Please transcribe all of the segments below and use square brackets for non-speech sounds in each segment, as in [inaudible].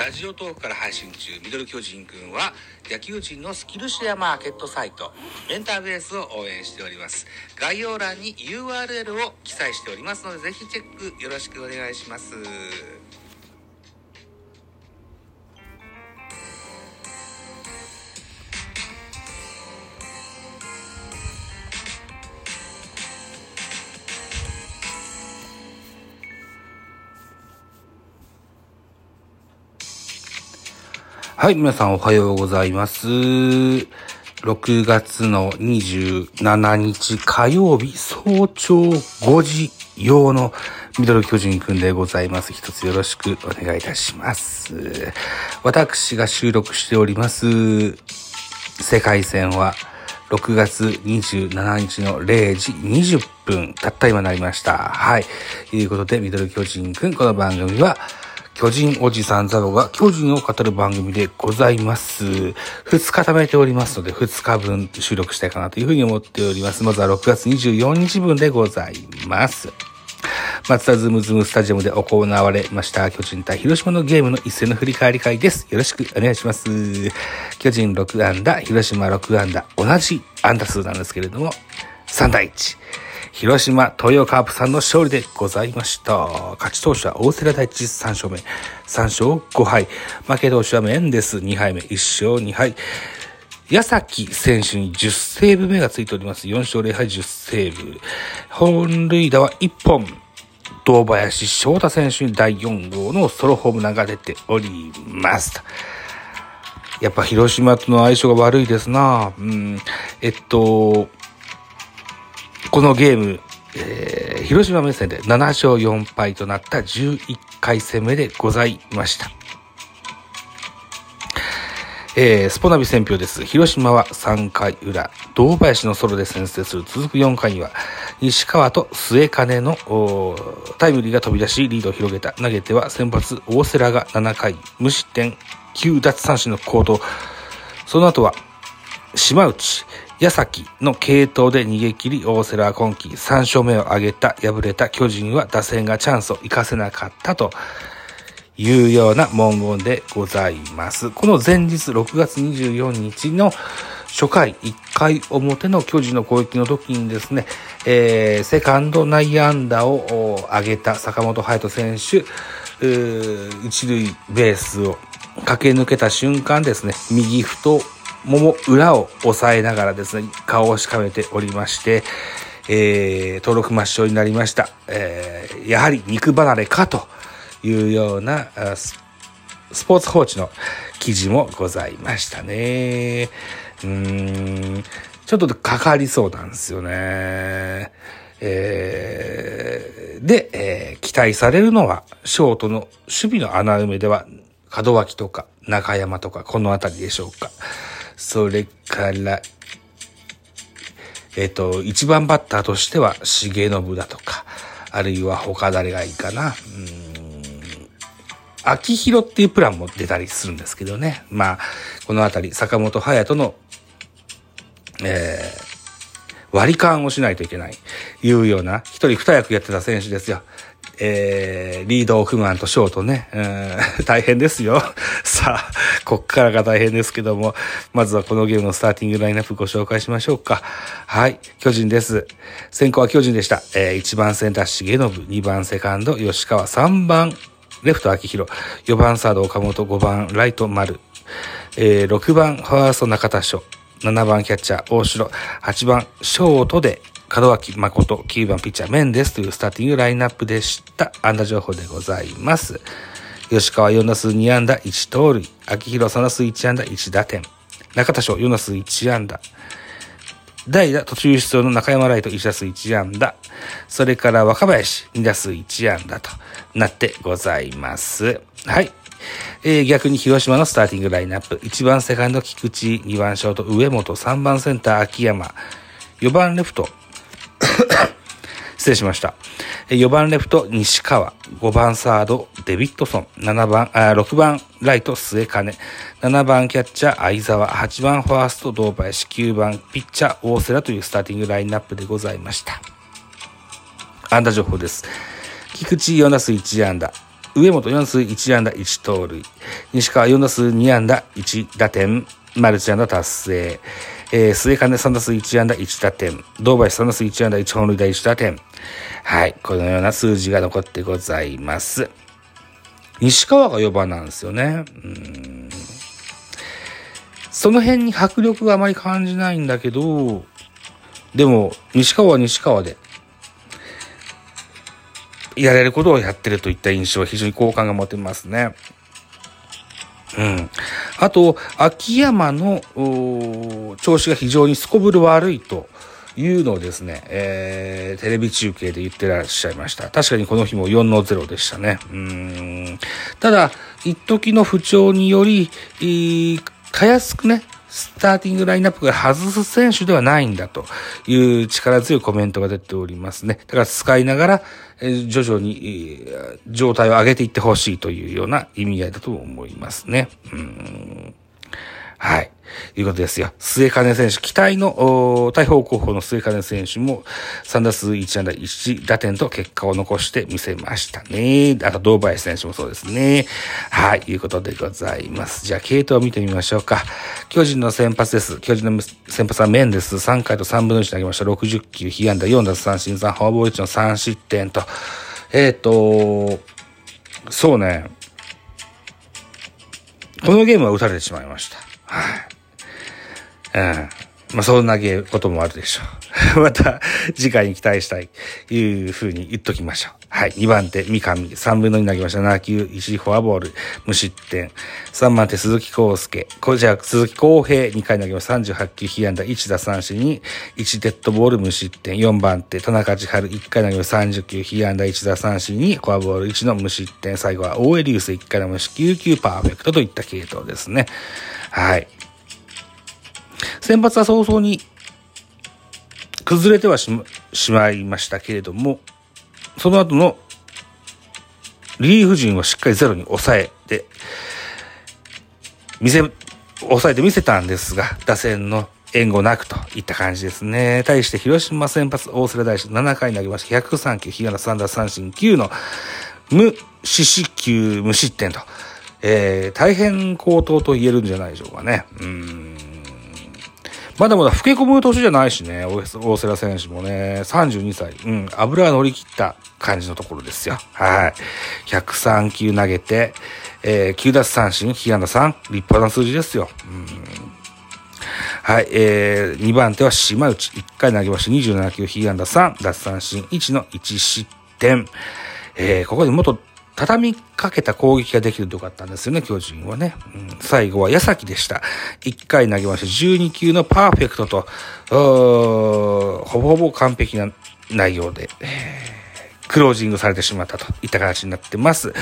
ラジオトークから配信中ミドル巨人くんは野球人のスキルシェアマーケットサイトエンターベースを応援しております。概要欄に URL を記載しておりますのでぜひチェックよろしくお願いします。はい、皆さんおはようございます。6月の27日火曜日早朝5時用のミドル巨人くんでございます。一つよろしくお願いいたします。私が収録しております世界戦は6月27日の0時20分、たった今なりました。はい。ということで、ミドル巨人くん、この番組は、巨人おじさんザボが巨人を語る番組でございます。2日貯めておりますので、2日分収録したいかなというふうに思っております。まずは6月24日分でございます。松田ズームズームスタジアムで行われました巨人対広島のゲームの一戦の振り返り会です。よろしくお願いします。巨人6安打、広島6安打、同じ安打数なんですけれども、3対1。広島東洋カープさんの勝利でございました。勝ち投手は大瀬良大地3勝目、3勝5敗。負け投手はメンデス2敗目、1勝2敗。矢崎選手に10セーブ目がついております。4勝0敗10セーブ。本塁打は1本。堂林翔太選手に第4号のソロホームランが出ております。やっぱ広島との相性が悪いですなうん。えっと、このゲーム、えー、広島目線で7勝4敗となった11回戦目でございました。えー、スポナビ選票です。広島は3回裏、堂林のソロで先制する続く4回には、西川と末金のタイムリーが飛び出し、リードを広げた。投げては先発、大瀬良が7回、無失点、9奪三振の好投。その後は、島内、矢崎の系統で逃げ切り、大瀬良は今季3勝目を挙げた、敗れた巨人は打線がチャンスを生かせなかったというような文言でございます。この前日6月24日の初回1回表の巨人の攻撃の時にですね、えー、セカンド内野安打を上げた坂本隼人選手、一塁ベースを駆け抜けた瞬間ですね、右太もも裏を押さえながらですね、顔をしかめておりまして、えー、登録抹消になりました。えー、やはり肉離れかというようなスポーツ報知の記事もございましたね。うーん、ちょっとかかりそうなんですよね。えー、で、えー、期待されるのは、ショートの守備の穴埋めでは、門脇とか中山とかこの辺りでしょうか。それから、えっ、ー、と、一番バッターとしては、重信だとか、あるいは他誰がいいかな。うん。秋広っていうプランも出たりするんですけどね。まあ、この辺り、坂本隼人の、えー、割り勘をしないといけない。いうような、一人二役やってた選手ですよ。えー、リードオフマンとショートね、うん、[laughs] 大変ですよ。[laughs] さあ、こっからが大変ですけども、まずはこのゲームのスターティングラインナップご紹介しましょうか。はい、巨人です。先行は巨人でした。えー、1番センター重信、2番セカンド吉川、3番レフト秋広、4番サード岡本、5番ライト丸、えー、6番ファースト中田翔、7番キャッチャー大城、8番ショートで門脇誠、9番ピッチャーメンデスというスターティングラインナップでした。安打情報でございます。吉川4打数2安打1盗塁。秋広3打数1安打1打点。中田翔4打数1安打。代打途中出場の中山ライト1打数1安打。それから若林2打数1安打となってございます。はい。えー、逆に広島のスターティングラインナップ。1番セカンド菊池、2番ショート上本、3番センター秋山、4番レフト [coughs] 失礼しました。4番レフト、西川。5番サード、デビッドソン。7番、あ6番ライト、末金。7番キャッチャー、相沢。8番ファースト、堂林。9番ピッチャー、大瀬良というスターティングラインナップでございました。安打情報です。菊池4打数1安打。上本4打数1安打1盗塁。西川4打数2安打1打点。マルチ安打達成。えー、末金3打数1安打1打点。堂林3打数1安打1本塁打1打点。はい。このような数字が残ってございます。西川が4番なんですよね。うんその辺に迫力があまり感じないんだけど、でも、西川は西川で、やれることをやってるといった印象は非常に好感が持てますね。うん。あと、秋山の調子が非常にすこぶる悪いというのをですね、えー、テレビ中継で言ってらっしゃいました。確かにこの日も4の0でしたね。うん。ただ、一時の不調により、かやすくね、スターティングラインナップが外す選手ではないんだという力強いコメントが出ておりますね。だから使いながら、徐々に状態を上げていってほしいというような意味合いだと思いますね。うんはい。いうことですよ。末金選手、期待の、大砲候補の末金選手も3打数1安打1打点と結果を残してみせましたね。あと、堂林選手もそうですね。はい、いうことでございます。じゃあ、系統を見てみましょうか。巨人の先発です。巨人の先発はメンです。3回と3分の1投げました。60球、被安打4打三振3、フォアボール1の3失点と。えっ、ー、と、そうね。このゲームは打たれてしまいました。はい。うん。まあ、そんなこともあるでしょう。[laughs] また、次回に期待したいと、いうふうに言っときましょう。はい。2番手、三上。3分の2投げました。7球、石井フォアボール、無失点。3番手、鈴木康介。これじゃ、鈴木康平、2回投げました。38球、被安打、1打三振に、1デッドボール、無失点。4番手、田中千春、1回投げました。30球、被安打、1打三振に、フォアボール、1の無失点。最後は、大江流星、1回投げました。9球、パーフェクトといった系統ですね。はい。先発は早々に崩れてはしまいましたけれども、その後のリリーフ陣をしっかりゼロに抑えて、見せ、抑えて見せたんですが、打線の援護なくといった感じですね。対して広島先発大瀬良大志7回投げました。103球、日が3打三振9の無四死球無失点と、えー、大変高騰と言えるんじゃないでしょうかね。うんまだまだ老け込む年じゃないしね、大瀬良選手もね、32歳。うん、油が乗り切った感じのところですよ。はい。103球投げて、えー、9奪三振、被安打3、立派な数字ですよ。うんはい、えー、2番手は島内。1回投げまして27球、被安打3、奪三振1の1失点。えー、ここで元畳みかけた攻撃ができるとよかったんですよね、巨人はね。うん、最後は矢崎でした。1回投げました12球のパーフェクトと、ほぼほぼ完璧な内容で、クロージングされてしまったといった形になってます。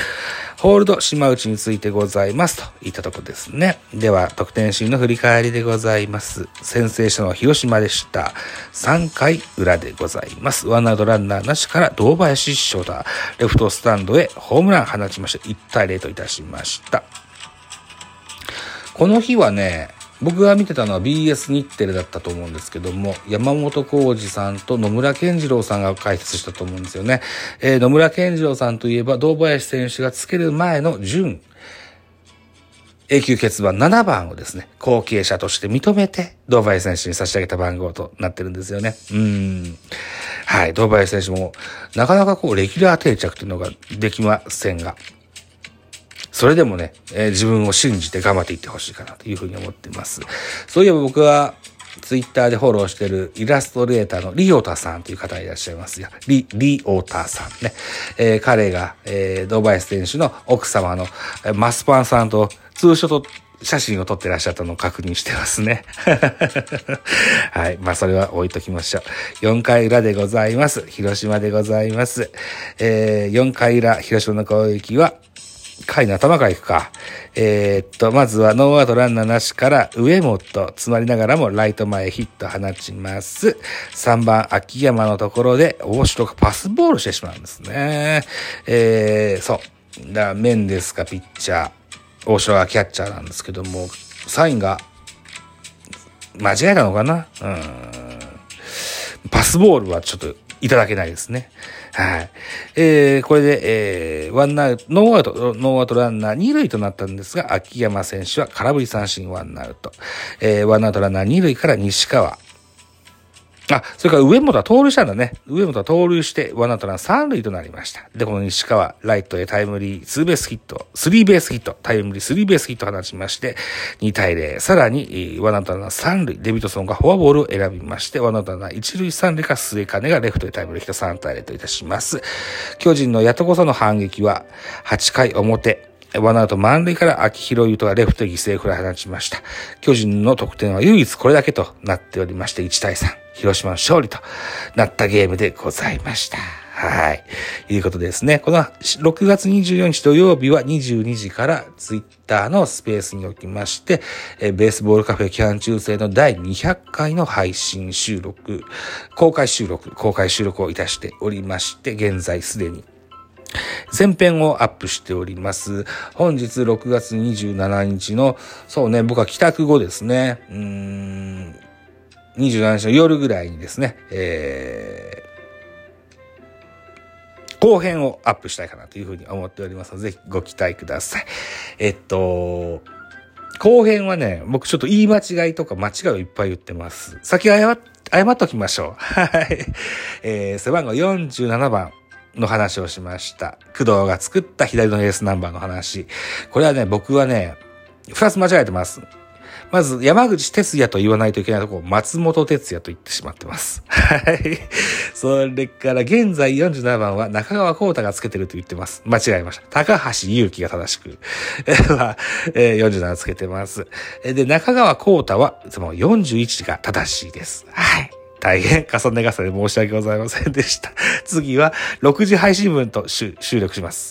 ホールド、島内についてございますといったとこですね。では、得点シーンの振り返りでございます。先制したのは広島でした。3回裏でございます。ワンアウトランナーなしから堂林翔太、レフトスタンドへホームラン放ちまして1対0といたしました。この日はね、僕が見てたのは BS 日テレだったと思うんですけども、山本浩二さんと野村健次郎さんが解説したと思うんですよね。えー、野村健次郎さんといえば、堂林選手がつける前の準永久欠番7番をですね、後継者として認めて、堂林選手に差し上げた番号となってるんですよね。うん。はい、堂林選手も、なかなかこう、レギュラー定着というのができませんが、それでもね、えー、自分を信じて頑張っていってほしいかなというふうに思っています。そういえば僕は、ツイッターでフォローしてるイラストレーターのリオタさんという方がいらっしゃいますよ。リ、リオタさんね。えー、彼が、えー、ドバイス選手の奥様の、え、マスパンさんとツーショット写真を撮ってらっしゃったのを確認してますね。[laughs] はい。まあ、それは置いときましょう。4回裏でございます。広島でございます。えー、4回裏、広島の攻撃は、回の頭から行くか。えー、っと、まずはノーアウトランナーなしから上本、詰まりながらもライト前ヒット放ちます。3番秋山のところで大城がパスボールしてしまうんですね。えー、そう。だメンデスがピッチャー、大城がキャッチャーなんですけども、サインが間違えたのかな？うん。パスボールはちょっといただけないですね。はい。えー、これで、えー、ワンアウト、ノーアウト、ノーアウトランナー2塁となったんですが、秋山選手は空振り三振ワンアウト。えー、ワンアウトランナー2塁から西川。あ、それから上本は盗塁したんだね。上本は盗塁して、ワンアウトランナー三塁となりました。で、この西川、ライトへタイムリー、ツーベースヒット、スリーベースヒット、タイムリー、スリーベースヒット放ちまして、2対0。さらに、ワンアウトランナー三塁、デビッドソンがフォアボールを選びまして、ワンアウトランナー一塁三塁から末包がレフトへタイムリーヒット3対0といたします。巨人のヤトコソの反撃は、8回表、ワンアウト満塁から秋広優斗がレフト犠牲フライ放ちました。巨人の得点は唯一これだけとなっておりまして、1対3。広島の勝利となったゲームでございました。はい。いうことですね。この6月24日土曜日は22時からツイッターのスペースにおきまして、えベースボールカフェ期間中制の第200回の配信収録、公開収録、公開収録をいたしておりまして、現在すでに前編をアップしております。本日6月27日の、そうね、僕は帰宅後ですね、うーん、27日の夜ぐらいにですね、えー、後編をアップしたいかなというふうに思っておりますので、ぜひご期待ください。えっと、後編はね、僕ちょっと言い間違いとか間違いをいっぱい言ってます。先謝っ、謝っときましょう。はい。えー、背番号47番、の話をしました。工藤が作った左のエースナンバーの話。これはね、僕はね、二つ間違えてます。まず、山口哲也と言わないといけないとこ、松本哲也と言ってしまってます。はい。それから、現在47番は中川幸太がつけてると言ってます。間違えました。高橋祐希が正しく、[laughs] は、え、47つけてます。で、中川幸太は、いつも41が正しいです。はい。大変重ね重ね申し訳ございませんでした。[laughs] 次は6時配信分と収録します。